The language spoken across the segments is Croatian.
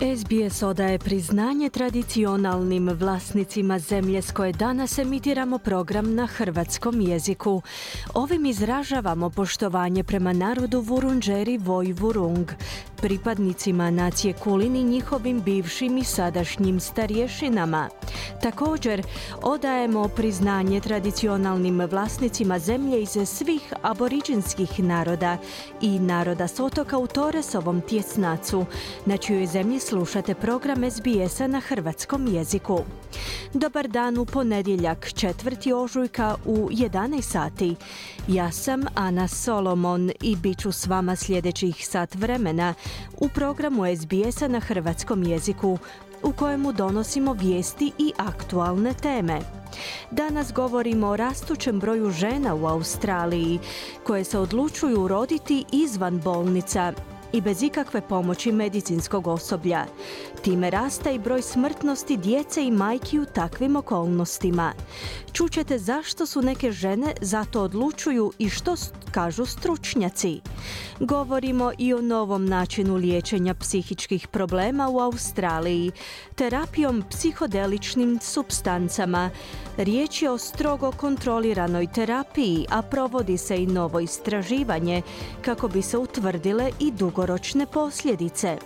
SBS odaje priznanje tradicionalnim vlasnicima zemlje s koje danas emitiramo program na hrvatskom jeziku. Ovim izražavamo poštovanje prema narodu Vurunđeri Voj Vurung, pripadnicima nacije Kulin i njihovim bivšim i sadašnjim starješinama. Također, odajemo priznanje tradicionalnim vlasnicima zemlje iz svih aboriđinskih naroda i naroda s otoka u Toresovom tjesnacu, na čijoj zemlji slušate program SBS-a na hrvatskom jeziku. Dobar dan u ponedjeljak, 4. ožujka u 11 sati. Ja sam Ana Solomon i bit ću s vama sljedećih sat vremena u programu SBS-a na hrvatskom jeziku u kojemu donosimo vijesti i aktualne teme. Danas govorimo o rastućem broju žena u Australiji koje se odlučuju roditi izvan bolnica i bez ikakve pomoći medicinskog osoblja. Time raste i broj smrtnosti djece i majki u takvim okolnostima. Čućete zašto su neke žene zato odlučuju i što kažu stručnjaci. Govorimo i o novom načinu liječenja psihičkih problema u Australiji, terapijom psihodeličnim substancama. Riječ je o strogo kontroliranoj terapiji, a provodi se i novo istraživanje kako bi se utvrdile i dugoročne posljedice.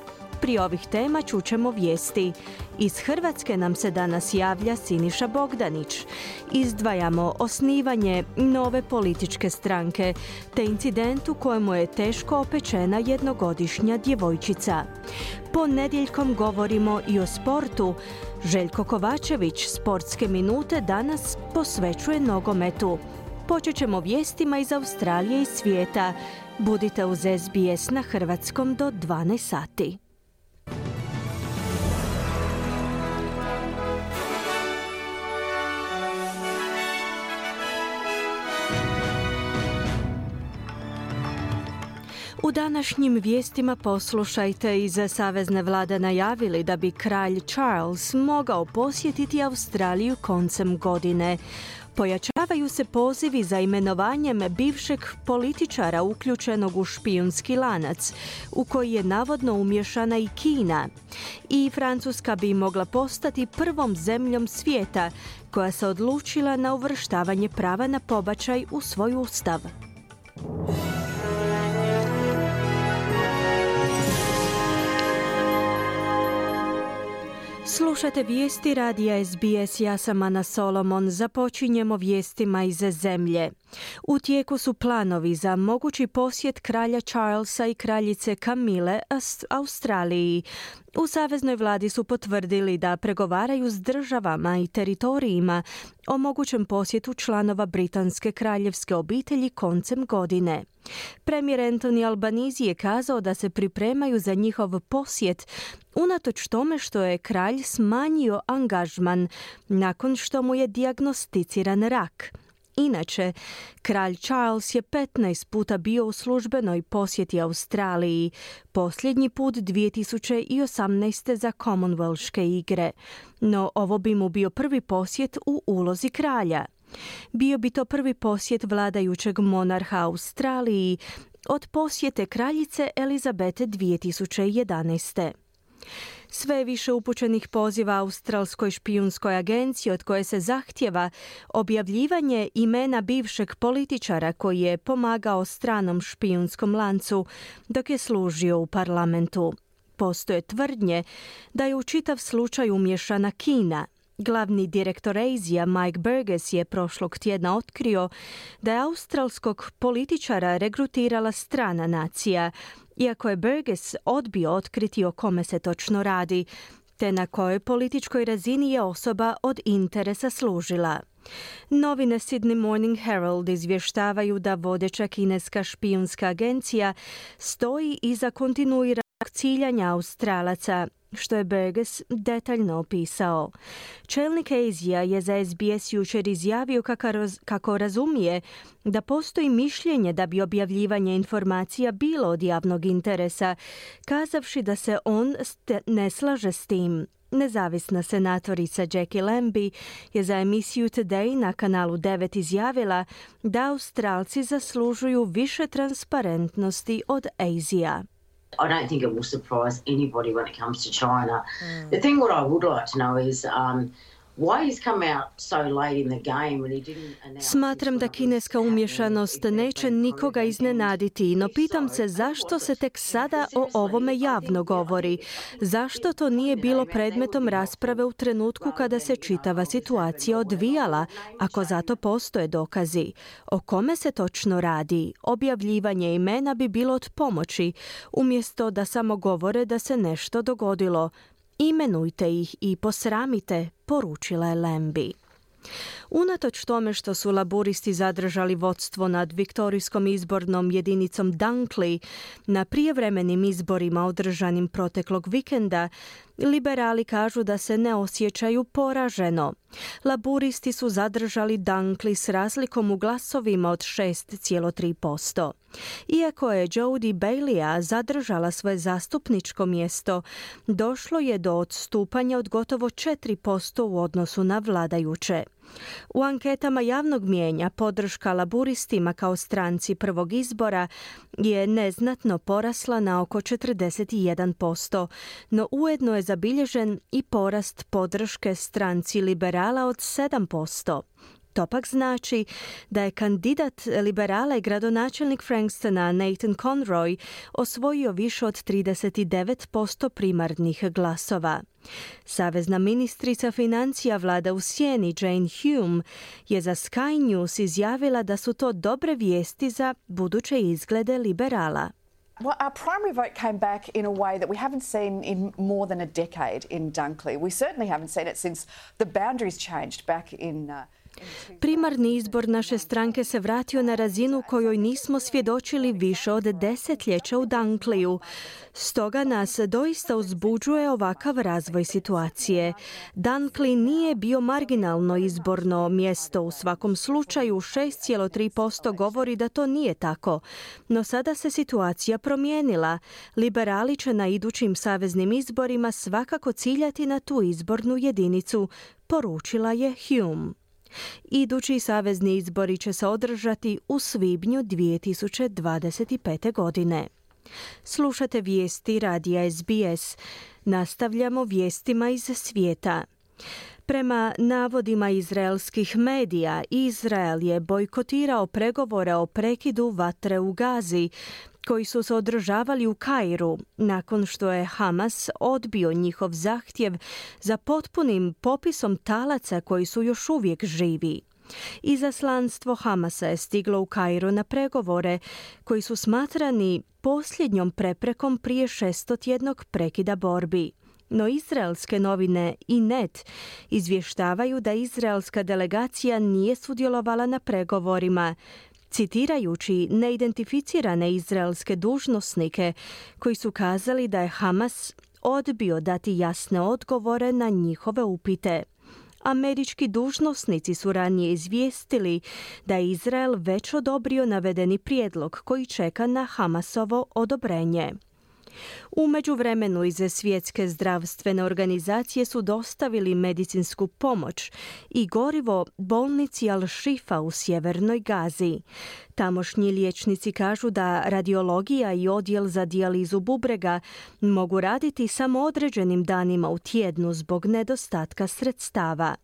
Pri ovih tema čućemo vijesti. Iz Hrvatske nam se danas javlja Siniša Bogdanić. Izdvajamo osnivanje nove političke stranke, te incident u kojemu je teško opečena jednogodišnja djevojčica. Ponedjeljkom govorimo i o sportu. Željko Kovačević sportske minute danas posvećuje nogometu. Počet ćemo vijestima iz Australije i svijeta. Budite uz SBS na Hrvatskom do 12 sati. U današnjim vijestima poslušajte iz Savezne vlade najavili da bi kralj Charles mogao posjetiti Australiju koncem godine. Pojačavaju se pozivi za imenovanjem bivšeg političara uključenog u špijunski lanac, u koji je navodno umješana i Kina. I Francuska bi mogla postati prvom zemljom svijeta koja se odlučila na uvrštavanje prava na pobačaj u svoj ustav. Slušate vijesti radija SBS, ja sam Ana Solomon. Započinjemo vijestima iz zemlje. U tijeku su planovi za mogući posjet kralja Charlesa i kraljice Kamile Australiji. U Saveznoj vladi su potvrdili da pregovaraju s državama i teritorijima o mogućem posjetu članova britanske kraljevske obitelji koncem godine. Premijer Anthony Albanizi je kazao da se pripremaju za njihov posjet unatoč tome što je kralj smanjio angažman nakon što mu je dijagnosticiran rak. Inače, kralj Charles je 15 puta bio u službenoj posjeti Australiji, posljednji put 2018. za Commonwealthke igre, no ovo bi mu bio prvi posjet u ulozi kralja. Bio bi to prvi posjet vladajućeg monarha Australiji od posjete kraljice Elizabete 2011. Sve više upućenih poziva Australskoj špijunskoj agenciji od koje se zahtjeva objavljivanje imena bivšeg političara koji je pomagao stranom špijunskom lancu dok je služio u parlamentu. Postoje tvrdnje da je u čitav slučaj umješana Kina, Glavni direktor Azija Mike Burgess je prošlog tjedna otkrio da je australskog političara regrutirala strana nacija, iako je Burgess odbio otkriti o kome se točno radi, te na kojoj političkoj razini je osoba od interesa služila. Novine Sydney Morning Herald izvještavaju da vodeća kineska špijunska agencija stoji iza kontinuiranog ciljanja Australaca, što je Burgess detaljno opisao. Čelnik Azija je za SBS jučer izjavio kako razumije da postoji mišljenje da bi objavljivanje informacija bilo od javnog interesa, kazavši da se on ne slaže s tim. Nezavisna senatorica Jackie Lambie je za emisiju Today na kanalu 9 izjavila da Australci zaslužuju više transparentnosti od Azija. I don't think it will surprise anybody when it comes to China. Mm. The thing what I would like to know is um, Smatram da kineska umješanost neće nikoga iznenaditi, no pitam se zašto se tek sada o ovome javno govori. Zašto to nije bilo predmetom rasprave u trenutku kada se čitava situacija odvijala, ako zato postoje dokazi? O kome se točno radi? Objavljivanje imena bi bilo od pomoći, umjesto da samo govore da se nešto dogodilo. Imenujte ih i posramite, poručila je Lembi. Unatoč tome što su laburisti zadržali vodstvo nad viktorijskom izbornom jedinicom Dunkley na prijevremenim izborima održanim proteklog vikenda, liberali kažu da se ne osjećaju poraženo. Laburisti su zadržali Dunkley s razlikom u glasovima od 6,3%. Iako je Jody Baileya zadržala svoje zastupničko mjesto, došlo je do odstupanja od gotovo 4% u odnosu na vladajuće. U anketama javnog mijenja podrška laburistima kao stranci prvog izbora je neznatno porasla na oko 41%, no ujedno je zabilježen i porast podrške stranci liberala od 7%. To pak znači da je kandidat liberala i gradonačelnik Frankstona Nathan Conroy osvojio više od 39% primarnih glasova. Savezna ministrica financija vlada u sjeni Jane Hume je za Sky News izjavila da su to dobre vijesti za buduće izglede liberala. Well, our primary vote came back in a way that we haven't seen in more than a decade in Dunkley. We certainly haven't seen it since the boundaries changed back in uh, Primarni izbor naše stranke se vratio na razinu kojoj nismo svjedočili više od desetljeća u Dankliju. Stoga nas doista uzbuđuje ovakav razvoj situacije. Dankli nije bio marginalno izborno mjesto. U svakom slučaju 6,3% govori da to nije tako. No sada se situacija promijenila. Liberali će na idućim saveznim izborima svakako ciljati na tu izbornu jedinicu, poručila je Hume. Idući savezni izbori će se održati u svibnju 2025. godine. Slušate vijesti radija SBS. Nastavljamo vijestima iz svijeta. Prema navodima izraelskih medija, Izrael je bojkotirao pregovore o prekidu vatre u Gazi, koji su se održavali u Kairu nakon što je Hamas odbio njihov zahtjev za potpunim popisom talaca koji su još uvijek živi. Izaslanstvo Hamasa je stiglo u Kairu na pregovore koji su smatrani posljednjom preprekom prije šestotjednog prekida borbi. No izraelske novine i net izvještavaju da izraelska delegacija nije sudjelovala na pregovorima, citirajući neidentificirane izraelske dužnosnike koji su kazali da je Hamas odbio dati jasne odgovore na njihove upite. Američki dužnosnici su ranije izvijestili da je Izrael već odobrio navedeni prijedlog koji čeka na Hamasovo odobrenje. U međuvremenu iz svjetske zdravstvene organizacije su dostavili medicinsku pomoć i gorivo bolnici Al-Shifa u sjevernoj Gazi. Tamošnji liječnici kažu da radiologija i odjel za dijalizu bubrega mogu raditi samo određenim danima u tjednu zbog nedostatka sredstava.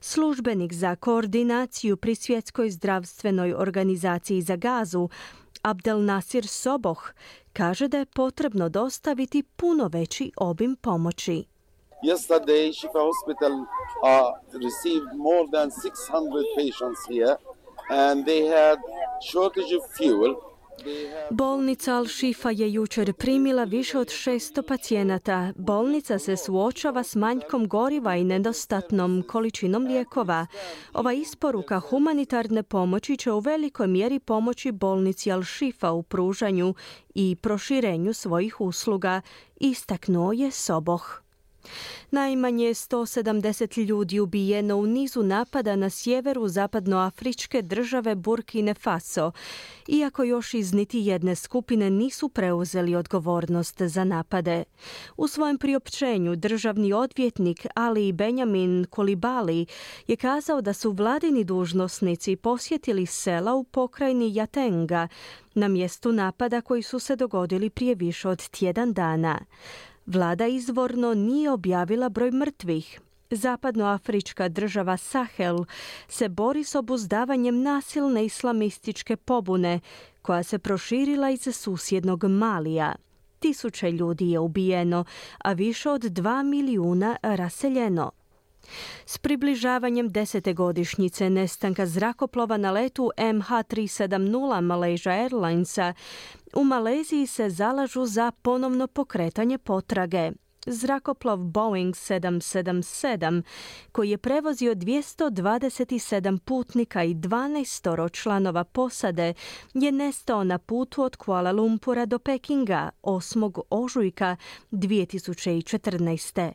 Službenik za koordinaciju pri svjetskoj zdravstvenoj organizaciji za gazu Abdel Nasir Soboh kaže da je potrebno dostaviti puno veći obim pomoći. Yesterday, Shifa Hospital uh, received more than 600 patients here and they had shortage of fuel Bolnica Al-Shifa je jučer primila više od 600 pacijenata. Bolnica se suočava s manjkom goriva i nedostatnom količinom lijekova. Ova isporuka humanitarne pomoći će u velikoj mjeri pomoći bolnici Al-Shifa u pružanju i proširenju svojih usluga, istaknuo je Soboh. Najmanje 170 ljudi ubijeno u nizu napada na sjeveru zapadnoafričke države Burkine Faso, iako još iz niti jedne skupine nisu preuzeli odgovornost za napade. U svojem priopćenju državni odvjetnik Ali Benjamin Kolibali je kazao da su vladini dužnosnici posjetili sela u pokrajini Jatenga na mjestu napada koji su se dogodili prije više od tjedan dana. Vlada izvorno nije objavila broj mrtvih. Zapadnoafrička država Sahel se bori s obuzdavanjem nasilne islamističke pobune koja se proširila iz susjednog Malija. Tisuće ljudi je ubijeno, a više od dva milijuna raseljeno. S približavanjem desete godišnjice nestanka zrakoplova na letu MH370 Malaysia Airlinesa u Maleziji se zalažu za ponovno pokretanje potrage zrakoplov Boeing 777 koji je prevozio 227 putnika i 12 članova posade je nestao na putu od Kuala Lumpura do Pekinga 8. ožujka 2014.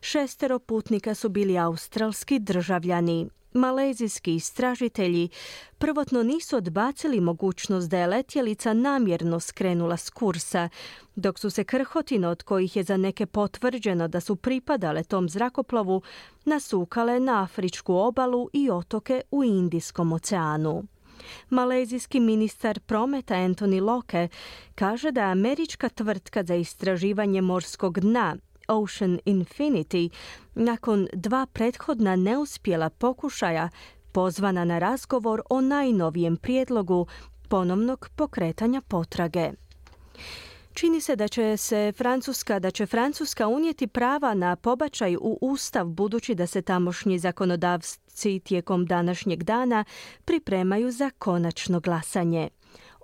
Šestero putnika su bili australski državljani. Malezijski istražitelji prvotno nisu odbacili mogućnost da je letjelica namjerno skrenula s kursa, dok su se krhotine od kojih je za neke potvrđeno da su pripadale tom zrakoplovu nasukale na Afričku obalu i otoke u Indijskom oceanu. Malezijski ministar prometa Anthony Locke kaže da je američka tvrtka za istraživanje morskog dna Ocean Infinity nakon dva prethodna neuspjela pokušaja pozvana na razgovor o najnovijem prijedlogu ponovnog pokretanja potrage. Čini se da će se Francuska, da će Francuska unijeti prava na pobačaj u ustav budući da se tamošnji zakonodavci tijekom današnjeg dana pripremaju za konačno glasanje.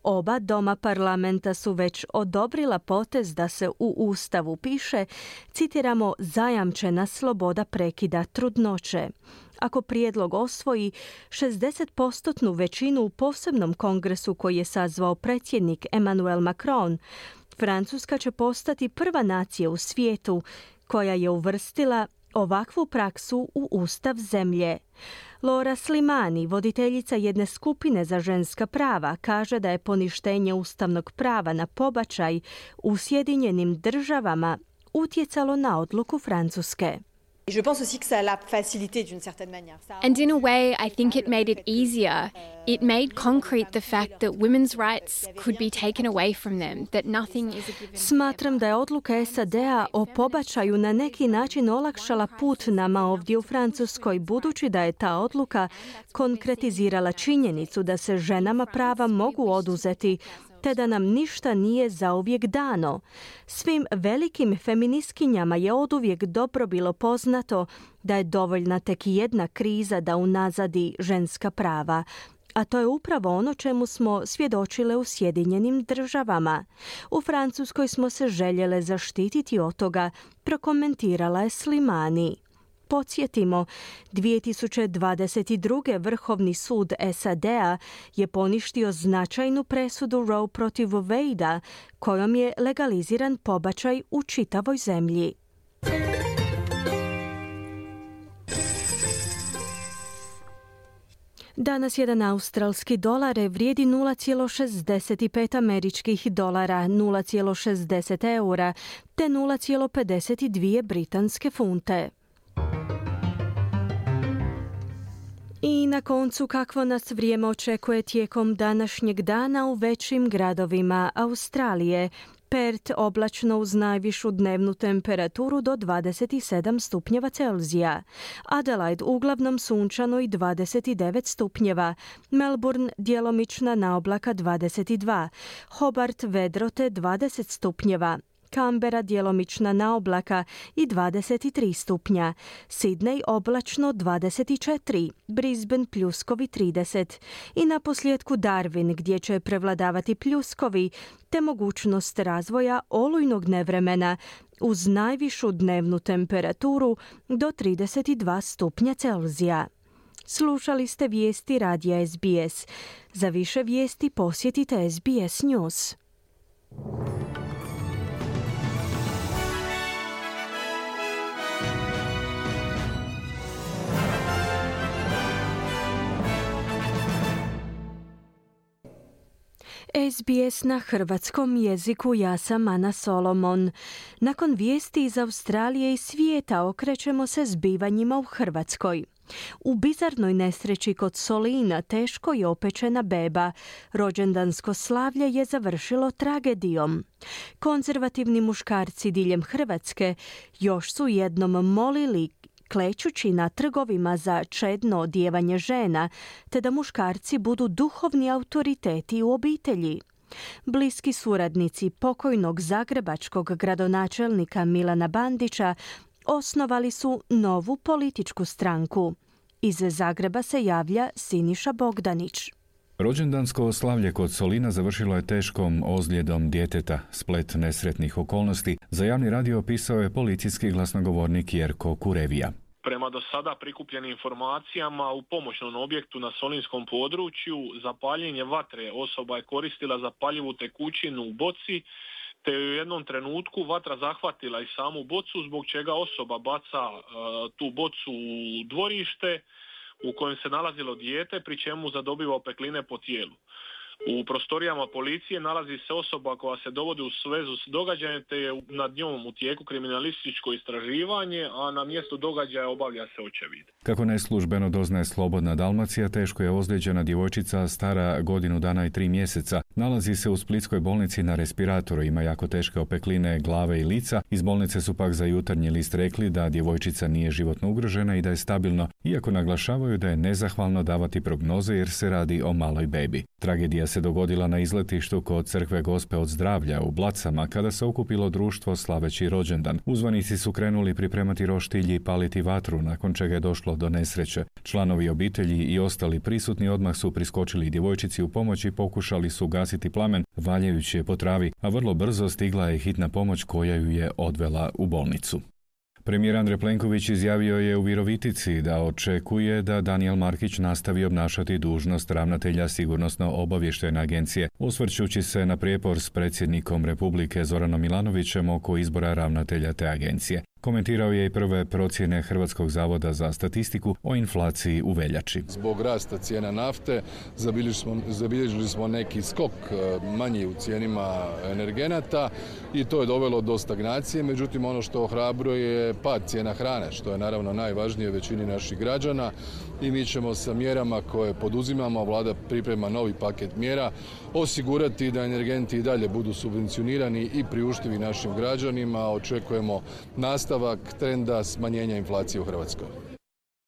Oba doma parlamenta su već odobrila potez da se u Ustavu piše, citiramo, zajamčena sloboda prekida trudnoće. Ako prijedlog osvoji 60% većinu u posebnom kongresu koji je sazvao predsjednik Emmanuel Macron, Francuska će postati prva nacija u svijetu koja je uvrstila ovakvu praksu u ustav zemlje. Lora Slimani, voditeljica jedne skupine za ženska prava, kaže da je poništenje ustavnog prava na pobačaj u Sjedinjenim državama utjecalo na odluku Francuske. Je pense aussi que ça l'a facilité d'une certaine manière. And in a way, I think it made it easier. Euh, it made concrete the fact that women's rights could be taken away from them, that nothing is a given. Smatram da je odluka SAD-a o pobačaju na neki način olakšala put nama ovdje u Francuskoj, budući da je ta odluka konkretizirala činjenicu da se ženama prava mogu oduzeti te da nam ništa nije zauvijek dano. Svim velikim feministkinjama je oduvijek dobro bilo poznato da je dovoljna tek jedna kriza da unazadi ženska prava, a to je upravo ono čemu smo svjedočile u Sjedinjenim državama. U Francuskoj smo se željele zaštititi od toga, prokomentirala je Slimani. Podsjetimo, 2022. Vrhovni sud SAD-a je poništio značajnu presudu Roe protiv Wade-a kojom je legaliziran pobačaj u čitavoj zemlji. Danas jedan australski dolar vrijedi 0,65 američkih dolara, 0,60 eura te 0,52 britanske funte. I na koncu kakvo nas vrijeme očekuje tijekom današnjeg dana u većim gradovima Australije. Pert oblačno uz najvišu dnevnu temperaturu do 27 stupnjeva Celzija. Adelaide uglavnom sunčano i 29 stupnjeva. Melbourne djelomična na oblaka 22. Hobart vedrote 20 stupnjeva. Kambera djelomična na oblaka i 23 stupnja, Sidney oblačno 24, Brisbane pljuskovi 30 i na posljedku Darwin gdje će prevladavati pljuskovi te mogućnost razvoja olujnog nevremena uz najvišu dnevnu temperaturu do 32 stupnja Celzija. Slušali ste vijesti radija SBS. Za više vijesti posjetite SBS News. SBS na hrvatskom jeziku ja sam Ana Solomon. Nakon vijesti iz Australije i svijeta okrećemo se zbivanjima u Hrvatskoj. U bizarnoj nesreći kod Solina teško je opečena beba. Rođendansko slavlje je završilo tragedijom. Konzervativni muškarci diljem Hrvatske još su jednom molili klećući na trgovima za čedno odjevanje žena, te da muškarci budu duhovni autoriteti u obitelji. Bliski suradnici pokojnog zagrebačkog gradonačelnika Milana Bandića osnovali su novu političku stranku. Iz Zagreba se javlja Siniša Bogdanić. Rođendansko slavlje kod Solina završilo je teškom ozljedom djeteta. Splet nesretnih okolnosti za javni radio opisao je policijski glasnogovornik Jerko Kurevija. Prema do sada prikupljenim informacijama u pomoćnom objektu na solinskom području za paljenje vatre osoba je koristila zapaljivu tekućinu u boci te je u jednom trenutku vatra zahvatila i samu bocu zbog čega osoba baca e, tu bocu u dvorište u kojem se nalazilo dijete pri čemu zadobiva opekline po tijelu. U prostorijama policije nalazi se osoba koja se dovodi u svezu s događajem te je nad njom u tijeku kriminalističko istraživanje, a na mjestu događaja obavlja se očevid. Kako neslužbeno doznaje Slobodna Dalmacija, teško je ozlijeđena djevojčica stara godinu dana i tri mjeseca. Nalazi se u Splitskoj bolnici na respiratoru, ima jako teške opekline glave i lica. Iz bolnice su pak za jutarnji list rekli da djevojčica nije životno ugrožena i da je stabilno, iako naglašavaju da je nezahvalno davati prognoze jer se radi o maloj bebi. Tragedija se dogodila na izletištu kod crkve Gospe od zdravlja u Blacama kada se okupilo društvo slaveći rođendan. Uzvanici su krenuli pripremati roštilji i paliti vatru, nakon čega je došlo do nesreće. Članovi obitelji i ostali prisutni odmah su priskočili djevojčici u pomoć i pokušali su gasiti plamen, valjajući je po travi, a vrlo brzo stigla je hitna pomoć koja ju je odvela u bolnicu. Premijer Andrej Plenković izjavio je u Virovitici da očekuje da Daniel Markić nastavi obnašati dužnost ravnatelja sigurnosno obavještene agencije, osvrćući se na prijepor s predsjednikom Republike Zoranom Milanovićem oko izbora ravnatelja te agencije. Komentirao je i prve procjene Hrvatskog zavoda za statistiku o inflaciji u veljači. Zbog rasta cijena nafte zabilježili smo, neki skok e, manji u cijenima energenata i to je dovelo do stagnacije. Međutim, ono što ohrabro je pad cijena hrane, što je naravno najvažnije većini naših građana i mi ćemo sa mjerama koje poduzimamo, vlada priprema novi paket mjera, osigurati da energenti i dalje budu subvencionirani i priuštivi našim građanima. Očekujemo nastavak trenda smanjenja inflacije u Hrvatskoj.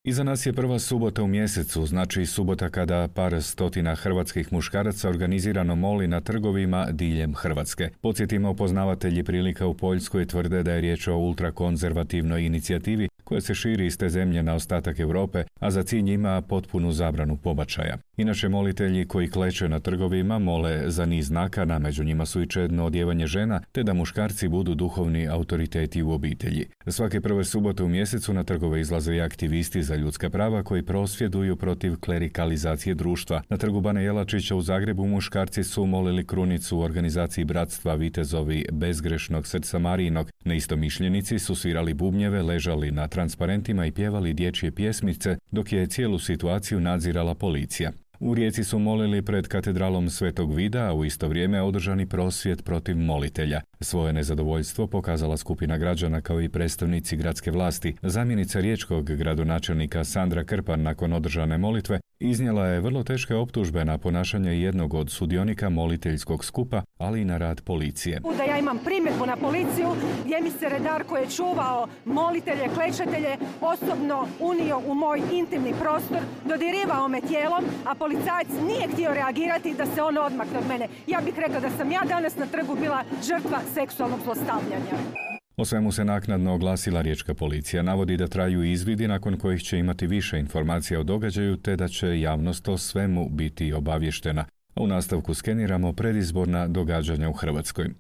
Iza nas je prva subota u mjesecu, znači subota kada par stotina hrvatskih muškaraca organizirano moli na trgovima diljem Hrvatske. Podsjetimo, poznavatelji prilika u Poljskoj tvrde da je riječ o ultrakonzervativnoj inicijativi koja se širi iz te zemlje na ostatak Europe, a za cilj ima potpunu zabranu pobačaja. Inače, molitelji koji kleče na trgovima mole za niz nakana, među njima su i čedno odjevanje žena, te da muškarci budu duhovni autoriteti u obitelji. Svake prve subote u mjesecu na trgove izlaze i aktivisti za ljudska prava koji prosvjeduju protiv klerikalizacije društva. Na trgu Bane Jelačića u Zagrebu muškarci su molili krunicu u organizaciji Bratstva Vitezovi bezgrešnog srca Marijinog. Neistomišljenici su svirali bubnjeve, ležali na transparentima i pjevali dječje pjesmice, dok je cijelu situaciju nadzirala policija. U Rijeci su molili pred katedralom Svetog Vida, a u isto vrijeme održani prosvjet protiv molitelja. Svoje nezadovoljstvo pokazala skupina građana kao i predstavnici gradske vlasti. Zamjenica riječkog gradonačelnika Sandra Krpan nakon održane molitve iznijela je vrlo teške optužbe na ponašanje jednog od sudionika moliteljskog skupa, ali i na rad policije. Da ja imam primjedbu na policiju gdje mi se redar koji je čuvao molitelje, klečatelje osobno unio u moj intimni prostor, dodirivao me tijelom, a policajac nije htio reagirati da se on odmakne od mene. Ja bih rekla da sam ja danas na trgu bila žrtva seksualnog zlostavljanja. O svemu se naknadno oglasila riječka policija. Navodi da traju izvidi nakon kojih će imati više informacija o događaju te da će javnost o svemu biti obavještena. A u nastavku skeniramo predizborna događanja u Hrvatskoj.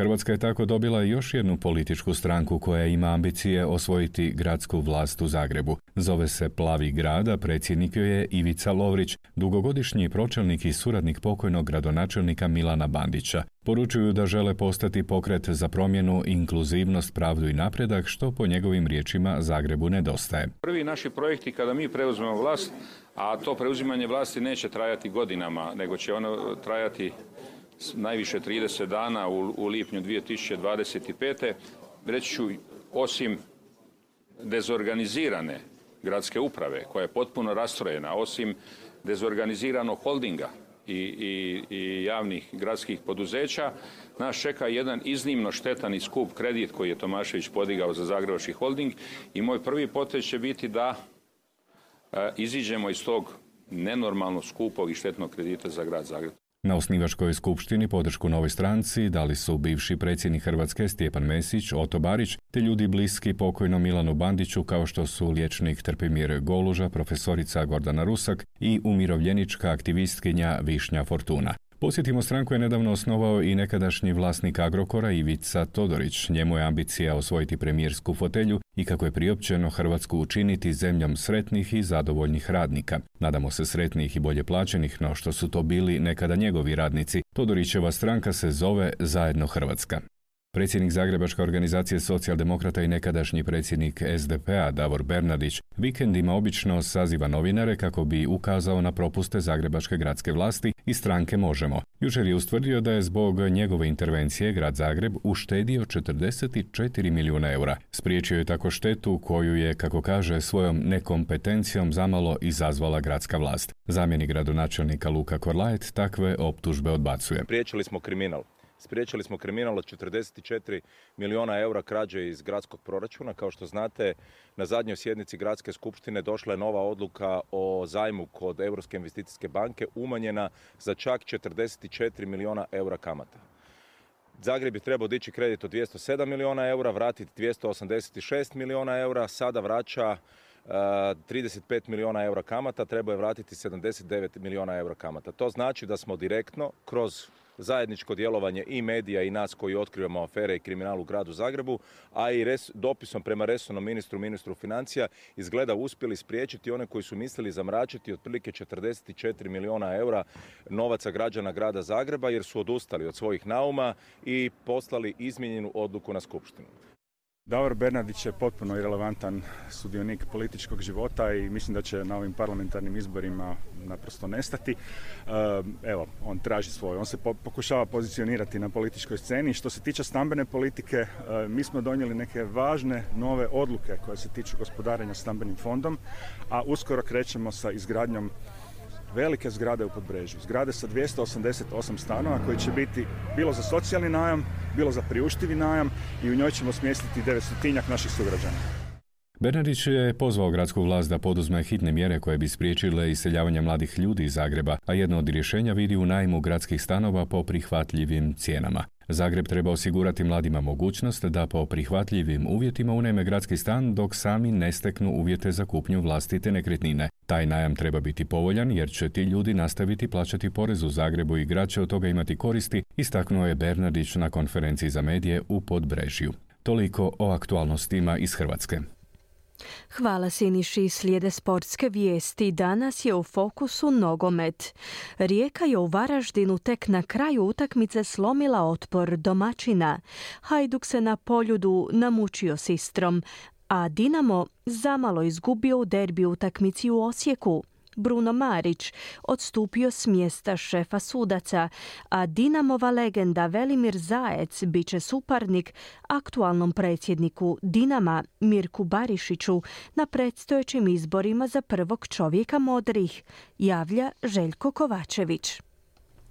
Hrvatska je tako dobila još jednu političku stranku koja ima ambicije osvojiti gradsku vlast u Zagrebu. Zove se Plavi grada, predsjednik joj je Ivica Lovrić, dugogodišnji pročelnik i suradnik pokojnog gradonačelnika Milana Bandića. Poručuju da žele postati pokret za promjenu, inkluzivnost, pravdu i napredak, što po njegovim riječima Zagrebu nedostaje. Prvi naši projekti kada mi preuzmemo vlast, a to preuzimanje vlasti neće trajati godinama, nego će ono trajati najviše 30 dana u, u lipnju 2025. Reći ću, osim dezorganizirane gradske uprave, koja je potpuno rastrojena, osim dezorganiziranog holdinga i, i, i javnih gradskih poduzeća, nas čeka jedan iznimno štetan i skup kredit koji je Tomašević podigao za Zagrebački holding i moj prvi potez će biti da e, iziđemo iz tog nenormalno skupog i štetnog kredita za grad Zagreb. Na osnivačkoj skupštini podršku novoj stranci dali su bivši predsjednik Hrvatske Stjepan Mesić, Oto Barić, te ljudi bliski pokojnom Milanu Bandiću kao što su liječnik Trpimir Goluža, profesorica Gordana Rusak i umirovljenička aktivistkinja Višnja Fortuna. Posjetimo stranku je nedavno osnovao i nekadašnji vlasnik Agrokora Ivica Todorić. Njemu je ambicija osvojiti premijersku fotelju i kako je priopćeno Hrvatsku učiniti zemljom sretnih i zadovoljnih radnika. Nadamo se sretnih i bolje plaćenih, no što su to bili nekada njegovi radnici. Todorićeva stranka se zove Zajedno Hrvatska. Predsjednik Zagrebačke organizacije socijaldemokrata i nekadašnji predsjednik SDP-a Davor Bernadić vikendima obično saziva novinare kako bi ukazao na propuste Zagrebačke gradske vlasti i stranke Možemo. Jučer je ustvrdio da je zbog njegove intervencije grad Zagreb uštedio 44 milijuna eura. Spriječio je tako štetu koju je, kako kaže, svojom nekompetencijom zamalo izazvala gradska vlast. Zamjenik gradonačelnika Luka Korlajet takve optužbe odbacuje. Spriječili smo kriminal. Spriječili smo kriminal od 44 milijuna eura krađe iz gradskog proračuna. Kao što znate, na zadnjoj sjednici gradske skupštine došla je nova odluka o zajmu kod Europske investicijske banke umanjena za čak 44 milijuna eura kamata. Zagreb je trebao dići kredit od 207 milijuna eura, vratiti 286 milijuna eura, sada vraća 35 milijuna eura kamata, treba je vratiti 79 milijuna eura kamata. To znači da smo direktno kroz zajedničko djelovanje i medija i nas koji otkrivamo afere i kriminal u gradu Zagrebu, a i dopisom prema resornom ministru, ministru financija, izgleda uspjeli spriječiti one koji su mislili zamračiti otprilike 44 milijuna eura novaca građana grada Zagreba jer su odustali od svojih nauma i poslali izmijenjenu odluku na skupštinu. Davor Bernardić je potpuno irelevantan sudionik političkog života i mislim da će na ovim parlamentarnim izborima naprosto nestati. E, evo, on traži svoj, on se pokušava pozicionirati na političkoj sceni. Što se tiče stambene politike, e, mi smo donijeli neke važne nove odluke koje se tiču gospodarenja stambenim fondom, a uskoro krećemo sa izgradnjom velike zgrade u Podbrežju. Zgrade sa 288 stanova koji će biti bilo za socijalni najam, bilo za priuštivi najam i u njoj ćemo smjestiti 900 naših sugrađana. Bernardić je pozvao gradsku vlast da poduzme hitne mjere koje bi spriječile iseljavanje mladih ljudi iz Zagreba, a jedno od rješenja vidi u najmu gradskih stanova po prihvatljivim cijenama. Zagreb treba osigurati mladima mogućnost da po prihvatljivim uvjetima unajme gradski stan dok sami ne steknu uvjete za kupnju vlastite nekretnine. Taj najam treba biti povoljan jer će ti ljudi nastaviti plaćati porez u Zagrebu i grad će od toga imati koristi, istaknuo je Bernardić na konferenciji za medije u Podbrežju. Toliko o aktualnostima iz Hrvatske. Hvala Siniši, slijede sportske vijesti. Danas je u fokusu nogomet. Rijeka je u Varaždinu tek na kraju utakmice slomila otpor domaćina. Hajduk se na poljudu namučio s Istrom, a Dinamo zamalo izgubio u derbi utakmici u Osijeku. Bruno Marić odstupio s mjesta šefa sudaca, a Dinamova legenda Velimir Zajec bit će suparnik aktualnom predsjedniku Dinama Mirku Barišiću na predstojećim izborima za prvog čovjeka modrih, javlja Željko Kovačević.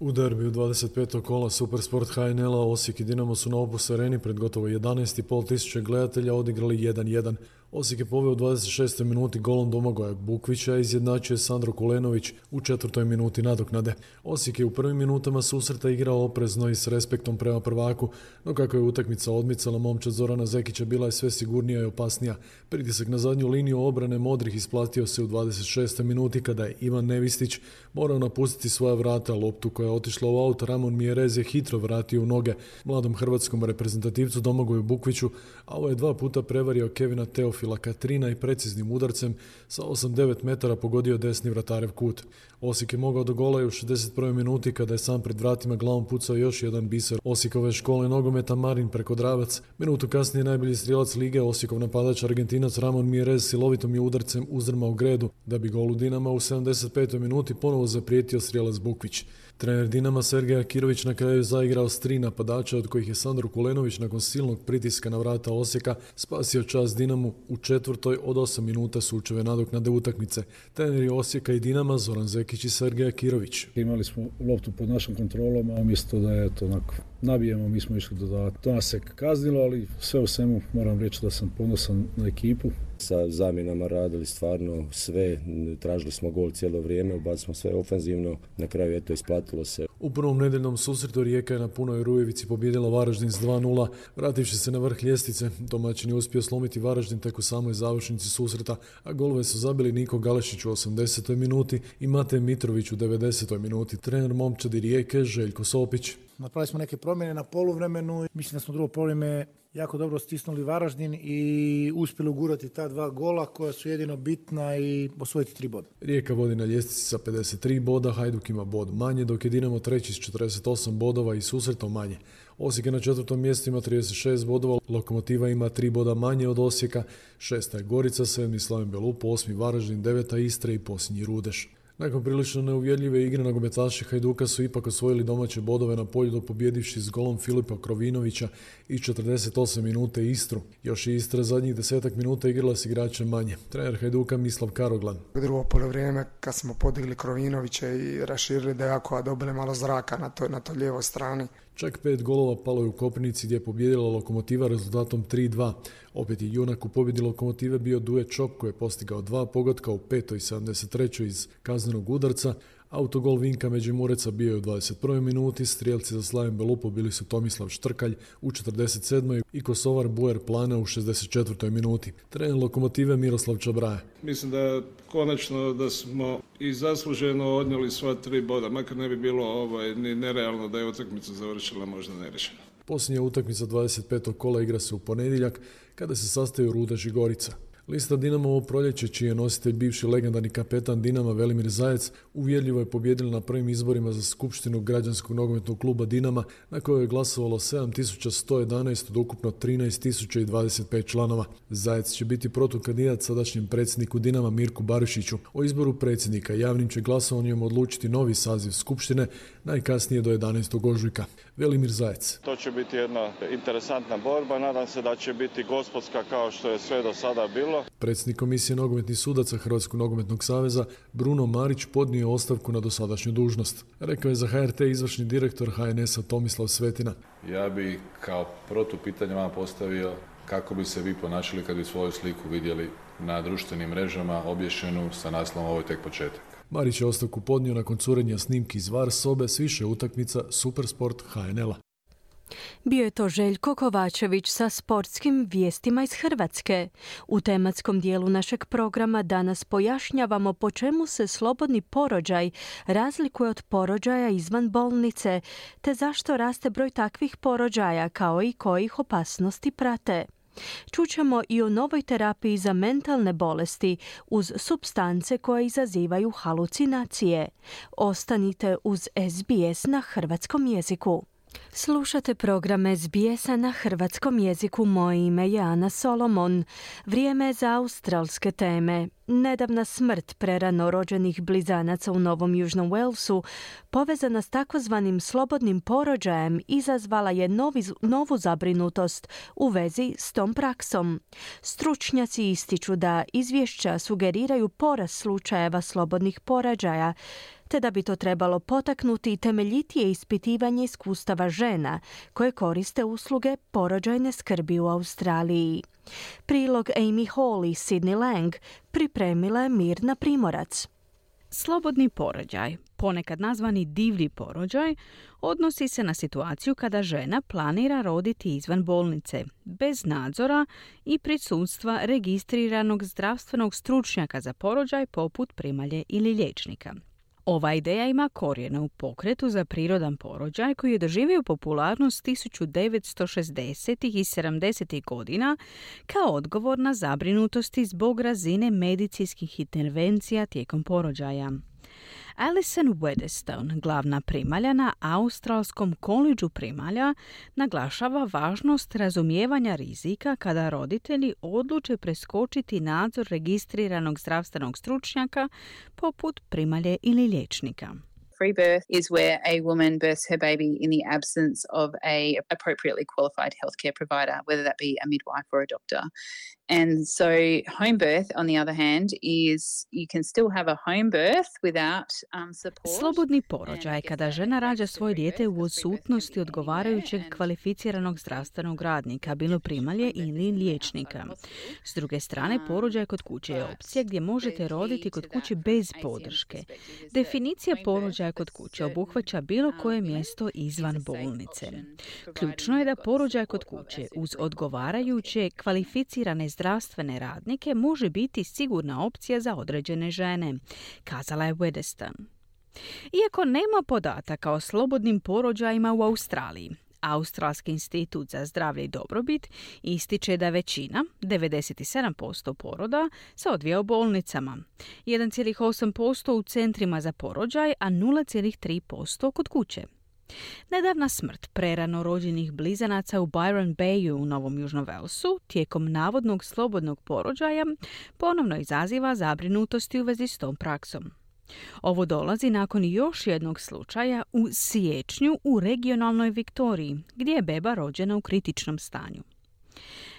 U derbiju 25. kola Supersport HNL-a Osijek i Dinamo su na Opus areni pred gotovo 11.500 tisuća gledatelja odigrali 1-1. Osijek je poveo u 26. minuti golom Domagoja Bukvića, izjednačio je Sandro Kulenović u četvrtoj minuti nadoknade. Osijek je u prvim minutama susreta igrao oprezno i s respektom prema prvaku, no kako je utakmica odmicala momčad Zorana Zekića bila je sve sigurnija i opasnija. Pritisak na zadnju liniju obrane Modrih isplatio se u 26. minuti kada je Ivan Nevistić morao napustiti svoja vrata, loptu koja je otišla u aut, Ramon Mjerez je hitro vratio u noge mladom hrvatskom reprezentativcu Domagoju Bukviću, a ovo je dva puta prevario Kevina Teofila Katrina i preciznim udarcem sa 8-9 metara pogodio desni vratarev kut. Osijek je mogao do gola u 61. minuti kada je sam pred vratima glavom pucao još jedan biser Osijekove škole nogometa Marin preko Dravac. Minutu kasnije najbolji strijelac lige Osijekov napadač Argentinac Ramon Mierez silovitom je udarcem uzrmao gredu da bi golu Dinama u 75. minuti ponovo zaprijetio strijelac Bukvić. Trener Dinama Sergej Akirović na kraju zaigrao s tri napadača od kojih je Sandro Kulenović nakon silnog pritiska na vrata Osijeka spasio čas Dinamu u četvrtoj od 8 minuta sučeve nadoknade utakmice. Treneri Osijeka i Dinama Zoran Zekić i Sergej Akirović. Imali smo loptu pod našom kontrolom, a umjesto da je to onako nabijemo, mi smo išli dodavati. To nas se kaznilo, ali sve u svemu moram reći da sam ponosan na ekipu. Sa zamjenama radili stvarno sve, tražili smo gol cijelo vrijeme, ubacili smo sve ofenzivno, na kraju je to isplatilo se. U prvom nedeljnom susretu Rijeka je na punoj Rujevici pobjedila Varaždin s 2-0, vrativši se na vrh ljestvice. Domaćin je uspio slomiti Varaždin tek u samoj završnici susreta, a golove su zabili Niko Galešić u 80. minuti i Mate Mitrović u 90. minuti. Trener momčadi Rijeke Željko Sopić. Napravili smo neke promjene na poluvremenu. Mislim da smo drugo poluvreme jako dobro stisnuli Varaždin i uspjeli ugurati ta dva gola koja su jedino bitna i osvojiti tri boda. Rijeka vodi na ljestvici sa 53 boda, Hajduk ima bod manje, dok je Dinamo treći s 48 bodova i susretom manje. Osijek je na četvrtom mjestu ima 36 bodova, Lokomotiva ima 3 boda manje od Osijeka, šesta je Gorica, sedmi Slaven Belup, osmi Varaždin, deveta Istra i posljednji Rudeš. Nakon prilično neuvjerljive igre nogometaši Hajduka su ipak osvojili domaće bodove na polju do pobjedivši s golom Filipa Krovinovića i 48 minute Istru. Još i Istra zadnjih desetak minuta igrala s igračem manje. Trener Hajduka Mislav Karoglan. U drugo polovreme kad smo podigli Krovinovića i raširili dejako, a dobili malo zraka na toj na to lijevoj strani, Čak pet golova palo je u Kopnici gdje je pobjedila Lokomotiva rezultatom 3-2. Opet je junak u pobjedi Lokomotive bio Duje Čop koji je postigao dva pogotka u 5. i 73. iz kaznenog udarca. Autogol Vinka Međimureca bio je u 21. minuti, strijelci za Slaven Belupo bili su Tomislav Štrkalj u 47. i Kosovar Buer Plana u 64. minuti. Trener Lokomotive Miroslav Čabraja. Mislim da konačno da smo i zasluženo odnijeli sva tri boda, makar ne bi bilo ovaj, ni nerealno da je utakmica završila možda nerešeno. Posljednja utakmica 25. kola igra se u ponedjeljak kada se sastaju Rudež i Gorica. Lista Dinamo ovo proljeće, čiji je nositelj bivši legendarni kapetan Dinama Velimir Zajec, uvjerljivo je pobjedila na prvim izborima za Skupštinu građanskog nogometnog kluba Dinama, na kojoj je glasovalo 7111 od ukupno 13025 članova. Zajec će biti protukandidat sadašnjem predsjedniku Dinama Mirku Barišiću. O izboru predsjednika javnim će glasovanjem odlučiti novi saziv Skupštine, najkasnije do 11. ožujka. Velimir Zajec. To će biti jedna interesantna borba, nadam se da će biti gospodska kao što je sve do sada bilo. Predsjednik komisije nogometnih sudaca Hrvatskog nogometnog saveza Bruno Marić podnio ostavku na dosadašnju dužnost. Rekao je za HRT izvršni direktor HNS-a Tomislav Svetina. Ja bi kao protupitanje vam postavio kako bi se vi ponašali kad bi svoju sliku vidjeli na društvenim mrežama obješenu sa naslovom ovo je tek početak. Marić je ostavku podnio nakon curenja snimki iz VAR sobe s više utakmica Supersport HNL-a. Bio je to Željko Kovačević sa sportskim vijestima iz Hrvatske. U tematskom dijelu našeg programa danas pojašnjavamo po čemu se slobodni porođaj razlikuje od porođaja izvan bolnice, te zašto raste broj takvih porođaja kao i kojih opasnosti prate. Čućemo i o novoj terapiji za mentalne bolesti uz substance koje izazivaju halucinacije. Ostanite uz SBS na hrvatskom jeziku. Slušate program sbs na hrvatskom jeziku. Moje ime je Ana Solomon. Vrijeme je za australske teme. Nedavna smrt prerano rođenih blizanaca u Novom Južnom Walesu povezana s takozvanim slobodnim porođajem izazvala je novi, novu zabrinutost u vezi s tom praksom. Stručnjaci ističu da izvješća sugeriraju porast slučajeva slobodnih porođaja, te da bi to trebalo potaknuti temeljitije ispitivanje iskustava žena koje koriste usluge porođajne skrbi u Australiji. Prilog Amy Hall i Sidney Lang pripremila je Mirna Primorac. Slobodni porođaj, ponekad nazvani divlji porođaj, odnosi se na situaciju kada žena planira roditi izvan bolnice, bez nadzora i prisutstva registriranog zdravstvenog stručnjaka za porođaj poput primalje ili liječnika. Ova ideja ima korijene u pokretu za prirodan porođaj koji je doživio popularnost 1960. i 70. godina kao odgovor na zabrinutosti zbog razine medicinskih intervencija tijekom porođaja. Alison Wedestone, glavna primalja na Australskom koleđu primalja, naglašava važnost razumijevanja rizika kada roditelji odluče preskočiti nadzor registriranog zdravstvenog stručnjaka poput primalje ili liječnika. Free birth is where a woman births her baby in the absence of a appropriately qualified healthcare provider, whether that be a midwife or a doctor. And so home birth, on the other hand, is you can still have a home birth without um, support. Slobodni porođaj kada žena rađa svoje dijete u odsutnosti odgovarajućeg kvalificiranog zdravstvenog radnika, bilo primalje ili liječnika. S druge strane, porođaj kod kuće je opcija gdje možete roditi kod kuće bez podrške. Definicija porođaja kod kuće obuhvaća bilo koje mjesto izvan bolnice. Ključno je da porođaj kod kuće uz odgovarajuće kvalificirane zdravstvene radnike može biti sigurna opcija za određene žene, kazala je Wedeston. Iako nema podataka o slobodnim porođajima u Australiji, Australski institut za zdravlje i dobrobit ističe da većina, 97% poroda, se odvija u bolnicama, 1,8% u centrima za porođaj, a 0,3% kod kuće. Nedavna smrt prerano rođenih blizanaca u Byron Bayu u Novom Južnom Velsu tijekom navodnog slobodnog porođaja ponovno izaziva zabrinutosti u vezi s tom praksom. Ovo dolazi nakon još jednog slučaja u siječnju u regionalnoj Viktoriji, gdje je beba rođena u kritičnom stanju.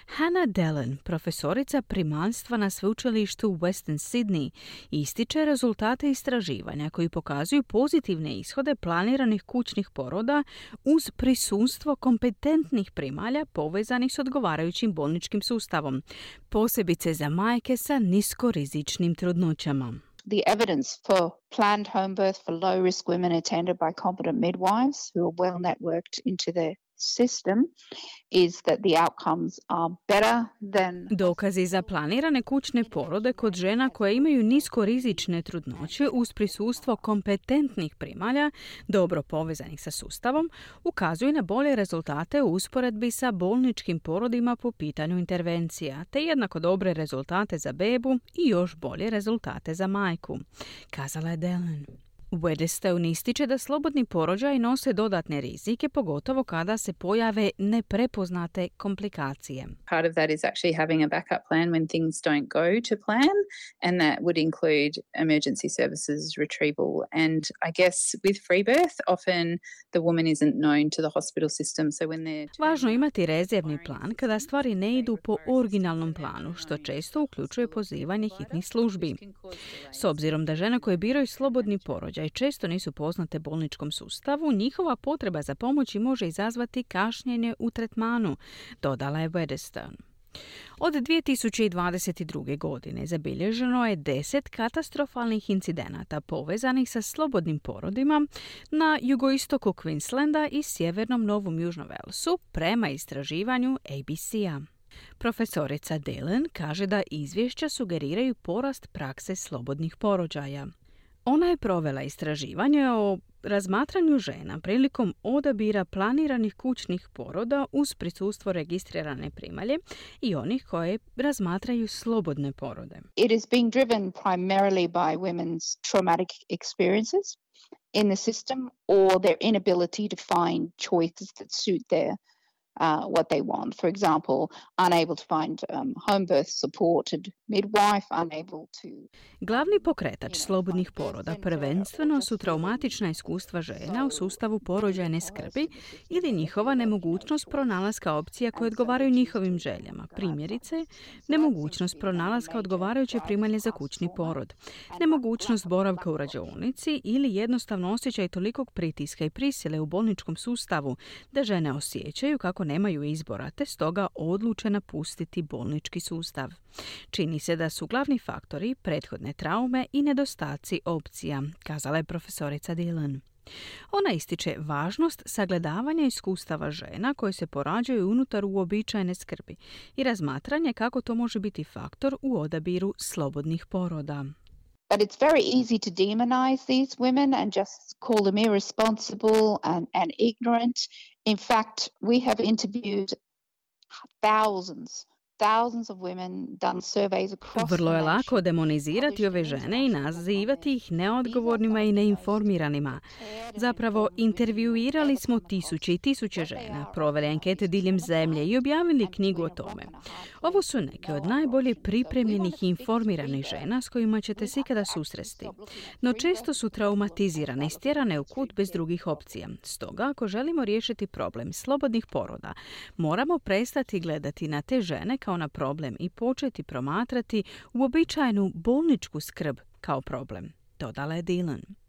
Hannah Dellen, profesorica primanstva na sveučilištu u Western Sydney, ističe rezultate istraživanja koji pokazuju pozitivne ishode planiranih kućnih poroda uz prisustvo kompetentnih primalja povezanih s odgovarajućim bolničkim sustavom, posebice za majke sa niskorizičnim trudnoćama. The evidence for planned home birth for low risk women attended by competent midwives who are well networked into the system is that the outcomes are better than Dokazi za planirane kućne porode kod žena koje imaju niskorizične trudnoće uz prisustvo kompetentnih primalja, dobro povezanih sa sustavom, ukazuju na bolje rezultate u usporedbi sa bolničkim porodima po pitanju intervencija, te jednako dobre rezultate za bebu i još bolje rezultate za majku, kazala je Delen. Wedestone ističe da slobodni porođaj nose dodatne rizike, pogotovo kada se pojave neprepoznate komplikacije. part of that is actually having a backup plan when things don't go to plan, and that would include emergency services retrieval. And I guess with free birth, often the woman isn't known to the hospital system, so when they're Važno imati rezervni plan kada stvari ne idu po originalnom planu, što često uključuje pozivanje hitnih službi. S obzirom da žene koje biraju slobodni porođaj često nisu poznate bolničkom sustavu, njihova potreba za pomoći može izazvati kašnjenje u tretmanu, dodala je Wedestone. Od 2022. godine zabilježeno je 10 katastrofalnih incidenata povezanih sa slobodnim porodima na jugoistoku Queenslanda i sjevernom Novom Južnom Velsu prema istraživanju ABC-a. Profesorica Dillon kaže da izvješća sugeriraju porast prakse slobodnih porođaja. Ona je provela istraživanje o razmatranju žena prilikom odabira planiranih kućnih poroda uz prisustvo registrirane primalje i onih koje razmatraju slobodne porode. it is being driven primarily by women's traumatic experiences in the system or their inability to find choices that suit their uh, what they want. For example, unable to find um, home birth supported midwife, unable to... Glavni pokretač slobodnih poroda prvenstveno su traumatična iskustva žena u sustavu porođajne skrbi ili njihova nemogućnost pronalaska opcija koje odgovaraju njihovim željama. Primjerice, nemogućnost pronalaska odgovarajuće primalje za kućni porod, nemogućnost boravka u rađaonici ili jednostavno osjećaj tolikog pritiska i prisile u bolničkom sustavu da žene osjećaju kako nemaju izbora, te stoga odluče napustiti bolnički sustav. Čini se da su glavni faktori prethodne traume i nedostaci opcija, kazala je profesorica Dylan. Ona ističe važnost sagledavanja iskustava žena koje se porađaju unutar uobičajene skrbi i razmatranje kako to može biti faktor u odabiru slobodnih poroda. But it's very easy to demonize these women and just call them irresponsible and, and ignorant. In fact, we have interviewed thousands Vrlo je lako demonizirati ove žene i nazivati ih neodgovornima i neinformiranima. Zapravo, intervjuirali smo tisuće i tisuće žena, proveli ankete diljem zemlje i objavili knjigu o tome. Ovo su neke od najbolje pripremljenih i informiranih žena s kojima ćete se ikada susresti. No često su traumatizirane i stjerane u kut bez drugih opcija. Stoga, ako želimo riješiti problem slobodnih poroda, moramo prestati gledati na te žene kao na problem i početi promatrati uobičajenu bolničku skrb kao problem, dodala je Dylan.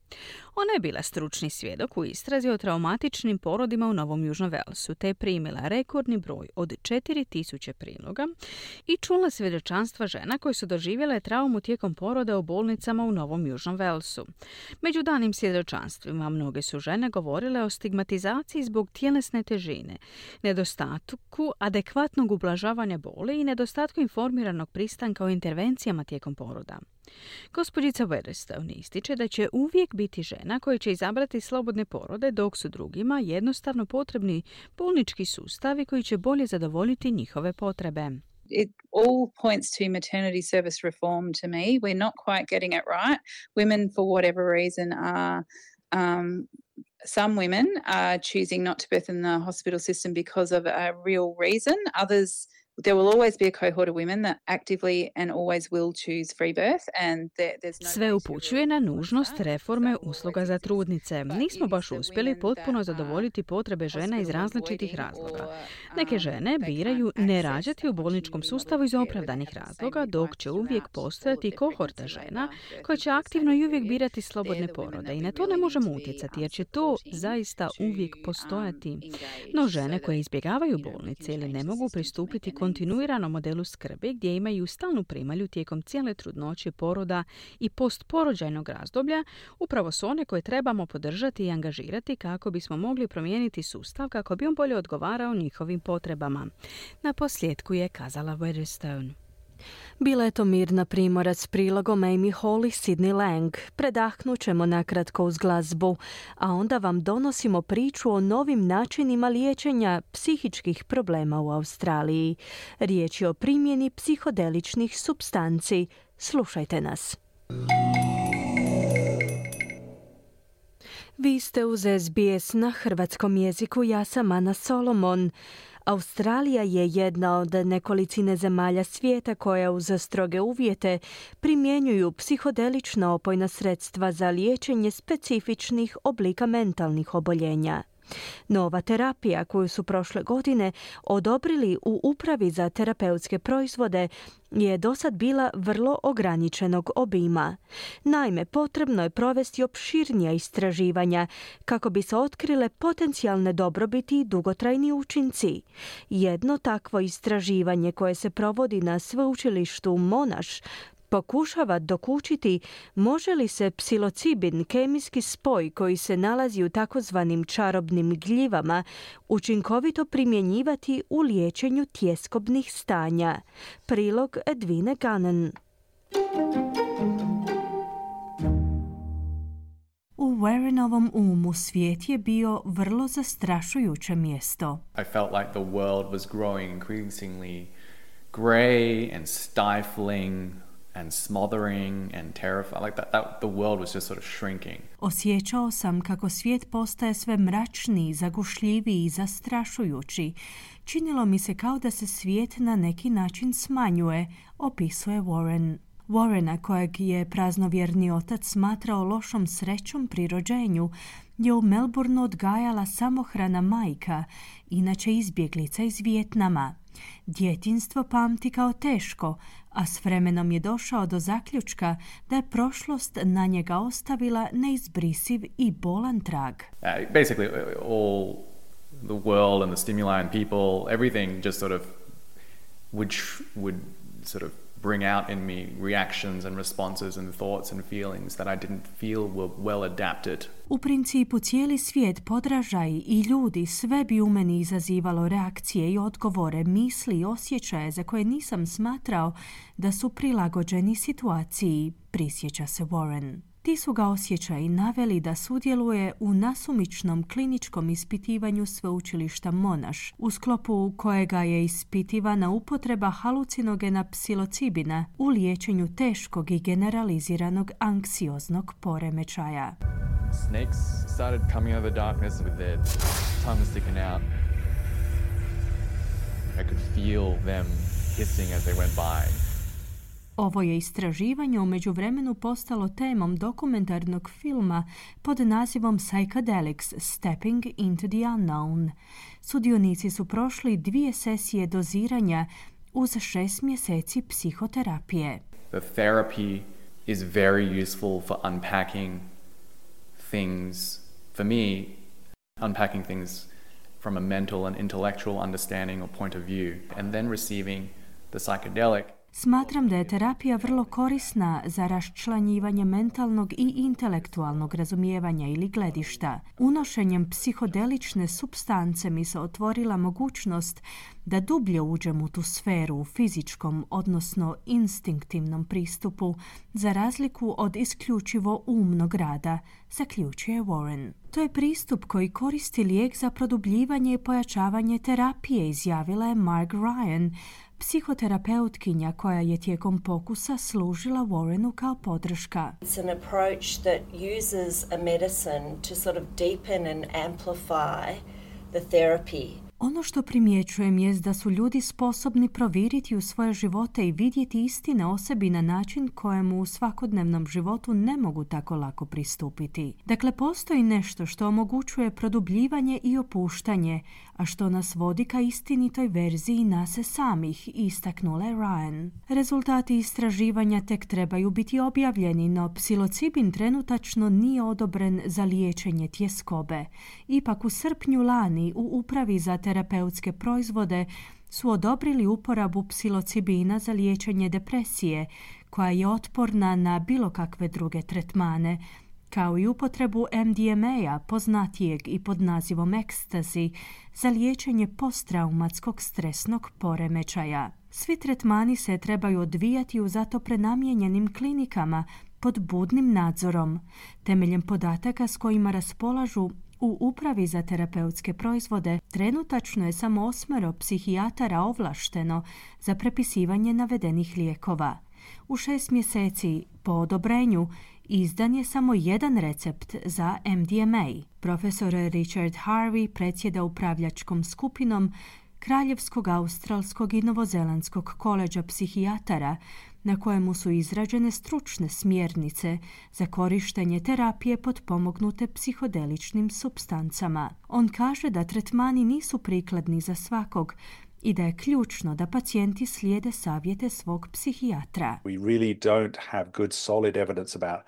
Ona je bila stručni svjedok u istrazi o traumatičnim porodima u Novom Južnom Velsu, te je primila rekordni broj od 4000 priloga i čula svjedočanstva žena koje su doživjele traumu tijekom poroda u bolnicama u Novom Južnom Velsu. Među danim svjedočanstvima mnoge su žene govorile o stigmatizaciji zbog tjelesne težine, nedostatku adekvatnog ublažavanja boli i nedostatku informiranog pristanka o intervencijama tijekom poroda. Gospođica Weatherstone ističe da će uvijek biti žena koja će izabrati slobodne porode dok su drugima jednostavno potrebni bolnički sustavi koji će bolje zadovoljiti njihove potrebe. it all points to maternity service reform to me. We're not quite getting it right. Women, for whatever reason, are um, some women are choosing not to birth in the hospital system because of a real reason. Others there will always be a cohort of women that actively and always will choose free birth and there, there's no Sve upućuje na nužnost reforme usluga za trudnice. Nismo baš uspjeli potpuno zadovoljiti potrebe žena iz različitih razloga. Neke žene biraju ne rađati u bolničkom sustavu iz opravdanih razloga, dok će uvijek postojati kohorta žena koje će aktivno i uvijek birati slobodne porode. I na to ne možemo utjecati jer će to zaista uvijek postojati. No žene koje izbjegavaju bolnice ili ne mogu pristupiti kontinuiranom modelu skrbi gdje imaju stalnu primalju tijekom cijele trudnoće, poroda i postporođajnog razdoblja, upravo su one koje trebamo podržati i angažirati kako bismo mogli promijeniti sustav kako bi on bolje odgovarao njihovim potrebama. Na posljedku je kazala Weatherstone. Bila je to Mirna Primorac s prilogom Amy Hall i Sidney Lang. Predahnut ćemo nakratko uz glazbu, a onda vam donosimo priču o novim načinima liječenja psihičkih problema u Australiji. Riječ je o primjeni psihodeličnih substanci. Slušajte nas. Vi ste uz SBS na hrvatskom jeziku, ja sam Ana Solomon. Australija je jedna od nekolicine zemalja svijeta koja uz stroge uvjete primjenjuju psihodelična opojna sredstva za liječenje specifičnih oblika mentalnih oboljenja. Nova terapija koju su prošle godine odobrili u upravi za terapeutske proizvode je do sad bila vrlo ograničenog obima. Naime, potrebno je provesti opširnija istraživanja kako bi se otkrile potencijalne dobrobiti i dugotrajni učinci. Jedno takvo istraživanje koje se provodi na sveučilištu Monaš pokušava dokučiti može li se psilocibin, kemijski spoj koji se nalazi u takozvanim čarobnim gljivama, učinkovito primjenjivati u liječenju tjeskobnih stanja. Prilog Edvine Ganen. U Warrenovom umu svijet je bio vrlo zastrašujuće mjesto. I felt like the world was growing increasingly grey and stifling and smothering and terrifying. Like that, that, the world was just sort of shrinking. Osjećao sam kako svijet postaje sve mračniji, zagušljiviji i zastrašujući. Činilo mi se kao da se svijet na neki način smanjuje, opisuje Warren. Warrena, kojeg je praznovjerni otac smatrao lošom srećom pri rođenju, je u Melbourneu odgajala samohrana majka, inače izbjeglica iz Vijetnama. Djetinstvo pamti kao teško, a s vremenom je došao do zaključka da je prošlost na njega ostavila neizbrisiv i bolan trag. Uh, basically all the world and the stimuli and people, everything just sort of would, would sort of bring out in me reactions and responses and thoughts and feelings that I didn't feel were well adapted. U principu cijeli svijet, podražaj i ljudi sve bi u meni izazivalo reakcije i odgovore, misli i osjećaje za koje nisam smatrao da su prilagođeni situaciji, prisjeća se Warren. Ti su ga osjećaji naveli da sudjeluje u nasumičnom kliničkom ispitivanju sveučilišta Monaš, u sklopu kojega je ispitivana upotreba halucinogena psilocibina u liječenju teškog i generaliziranog anksioznog poremećaja. Snakes started coming the darkness with their tongues sticking out. I could feel them hissing as they went by. Ovo je istraživanje u međuvremenu postalo temom dokumentarnog filma pod nazivom Psychedelics Stepping into the Unknown. Sudionici su prošli dvije sesije doziranja uz šest mjeseci psihoterapije. The therapy is very useful for unpacking things, for me, unpacking things from a mental and intellectual understanding or point of view, and then receiving the psychedelic Smatram da je terapija vrlo korisna za raščlanjivanje mentalnog i intelektualnog razumijevanja ili gledišta. Unošenjem psihodelične substance mi se otvorila mogućnost da dublje uđem u tu sferu u fizičkom, odnosno instinktivnom pristupu, za razliku od isključivo umnog rada, zaključuje Warren. To je pristup koji koristi lijek za produbljivanje i pojačavanje terapije, izjavila je Mark Ryan, psihoterapeutkinja koja je tijekom pokusa služila Warrenu kao podrška. It's an approach that uses a medicine to sort of deepen and amplify the therapy ono što primjećujem je da su ljudi sposobni proviriti u svoje živote i vidjeti istine o sebi na način kojemu u svakodnevnom životu ne mogu tako lako pristupiti. Dakle, postoji nešto što omogućuje produbljivanje i opuštanje, a što nas vodi ka istinitoj verziji nas samih, istaknula Ryan. Rezultati istraživanja tek trebaju biti objavljeni, no psilocibin trenutačno nije odobren za liječenje tjeskobe. Ipak u srpnju lani u upravi za terapeutske proizvode su odobrili uporabu psilocibina za liječenje depresije, koja je otporna na bilo kakve druge tretmane, kao i upotrebu MDMA-a poznatijeg i pod nazivom ecstasy za liječenje posttraumatskog stresnog poremećaja. Svi tretmani se trebaju odvijati u zato prenamijenjenim klinikama pod budnim nadzorom, temeljem podataka s kojima raspolažu u upravi za terapeutske proizvode trenutačno je samo osmero psihijatara ovlašteno za prepisivanje navedenih lijekova. U šest mjeseci po odobrenju izdan je samo jedan recept za MDMA. Profesor Richard Harvey predsjeda upravljačkom skupinom Kraljevskog, Australskog i Novozelandskog koleđa psihijatara na kojemu su izrađene stručne smjernice za korištenje terapije potpomognute psihodeličnim substancama. On kaže da tretmani nisu prikladni za svakog, i da je ključno da pacijenti slijede savjete svog psihijatra. We really don't have good solid evidence about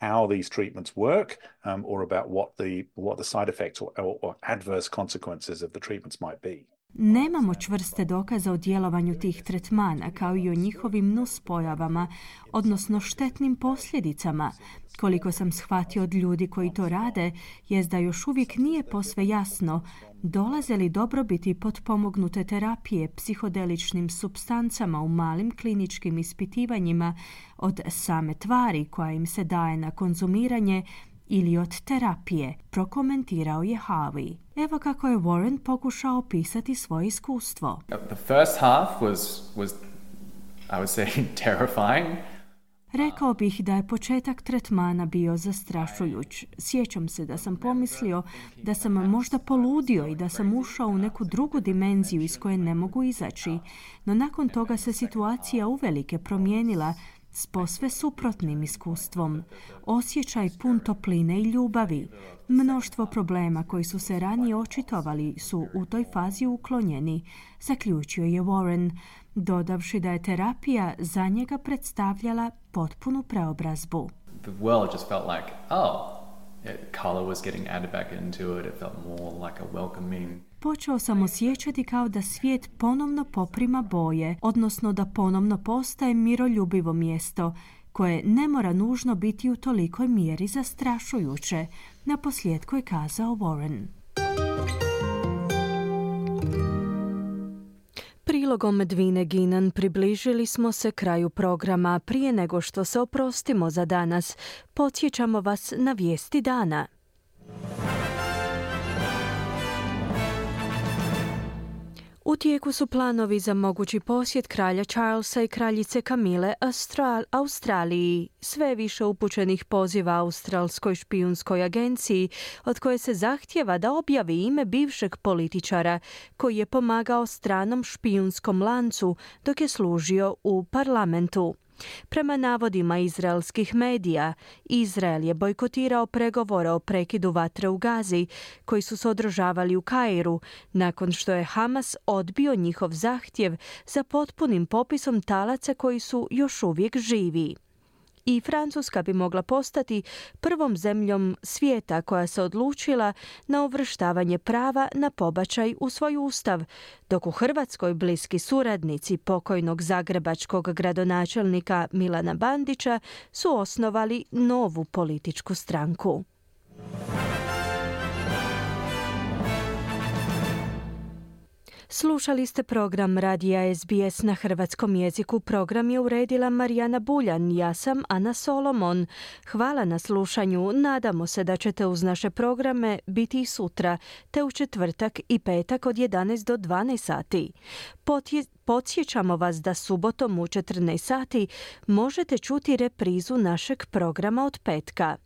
how these treatments work um, or about what the, what the side effects or, or adverse consequences of the treatments might be. Nemamo čvrste dokaze o djelovanju tih tretmana kao i o njihovim nuspojavama, odnosno štetnim posljedicama. Koliko sam shvatio od ljudi koji to rade, je da još uvijek nije posve jasno dolaze li dobrobiti potpomognute terapije psihodeličnim substancama u malim kliničkim ispitivanjima od same tvari koja im se daje na konzumiranje ili od terapije, prokomentirao je Harvey. Evo kako je Warren pokušao opisati svoje iskustvo. The first half was, was I would say, terrifying. Rekao bih da je početak tretmana bio zastrašujuć. Sjećam se da sam pomislio da sam možda poludio i da sam ušao u neku drugu dimenziju iz koje ne mogu izaći. No nakon toga se situacija uvelike promijenila s posve suprotnim iskustvom. Osjećaj pun topline i ljubavi. Mnoštvo problema koji su se ranije očitovali su u toj fazi uklonjeni, zaključio je Warren, dodavši da je terapija za njega predstavljala potpunu preobrazbu. The world just felt like, oh, color was getting added back into it. It felt more like a welcoming počeo sam osjećati kao da svijet ponovno poprima boje, odnosno da ponovno postaje miroljubivo mjesto, koje ne mora nužno biti u tolikoj mjeri zastrašujuće, na posljedku je kazao Warren. Prilogom Dvine Ginan približili smo se kraju programa prije nego što se oprostimo za danas. Podsjećamo vas na vijesti dana. U tijeku su planovi za mogući posjet kralja Charlesa i kraljice Kamile Austral Australiji. Sve više upućenih poziva Australskoj špijunskoj agenciji od koje se zahtjeva da objavi ime bivšeg političara koji je pomagao stranom špijunskom lancu dok je služio u parlamentu. Prema navodima izraelskih medija, Izrael je bojkotirao pregovore o prekidu vatre u Gazi koji su se održavali u Kairu nakon što je Hamas odbio njihov zahtjev za potpunim popisom talaca koji su još uvijek živi i Francuska bi mogla postati prvom zemljom svijeta koja se odlučila na uvrštavanje prava na pobačaj u svoj ustav, dok u Hrvatskoj bliski suradnici pokojnog zagrebačkog gradonačelnika Milana Bandića su osnovali novu političku stranku. Slušali ste program Radija SBS na hrvatskom jeziku. Program je uredila Marijana Buljan. Ja sam Ana Solomon. Hvala na slušanju. Nadamo se da ćete uz naše programe biti i sutra, te u četvrtak i petak od 11 do 12 sati. Podsjećamo vas da subotom u 14 sati možete čuti reprizu našeg programa od petka.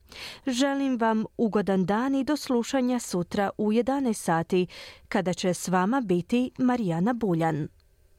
Želim vam ugodan dan i do slušanja sutra u 11 sati kada će s vama biti Marijana Buljan.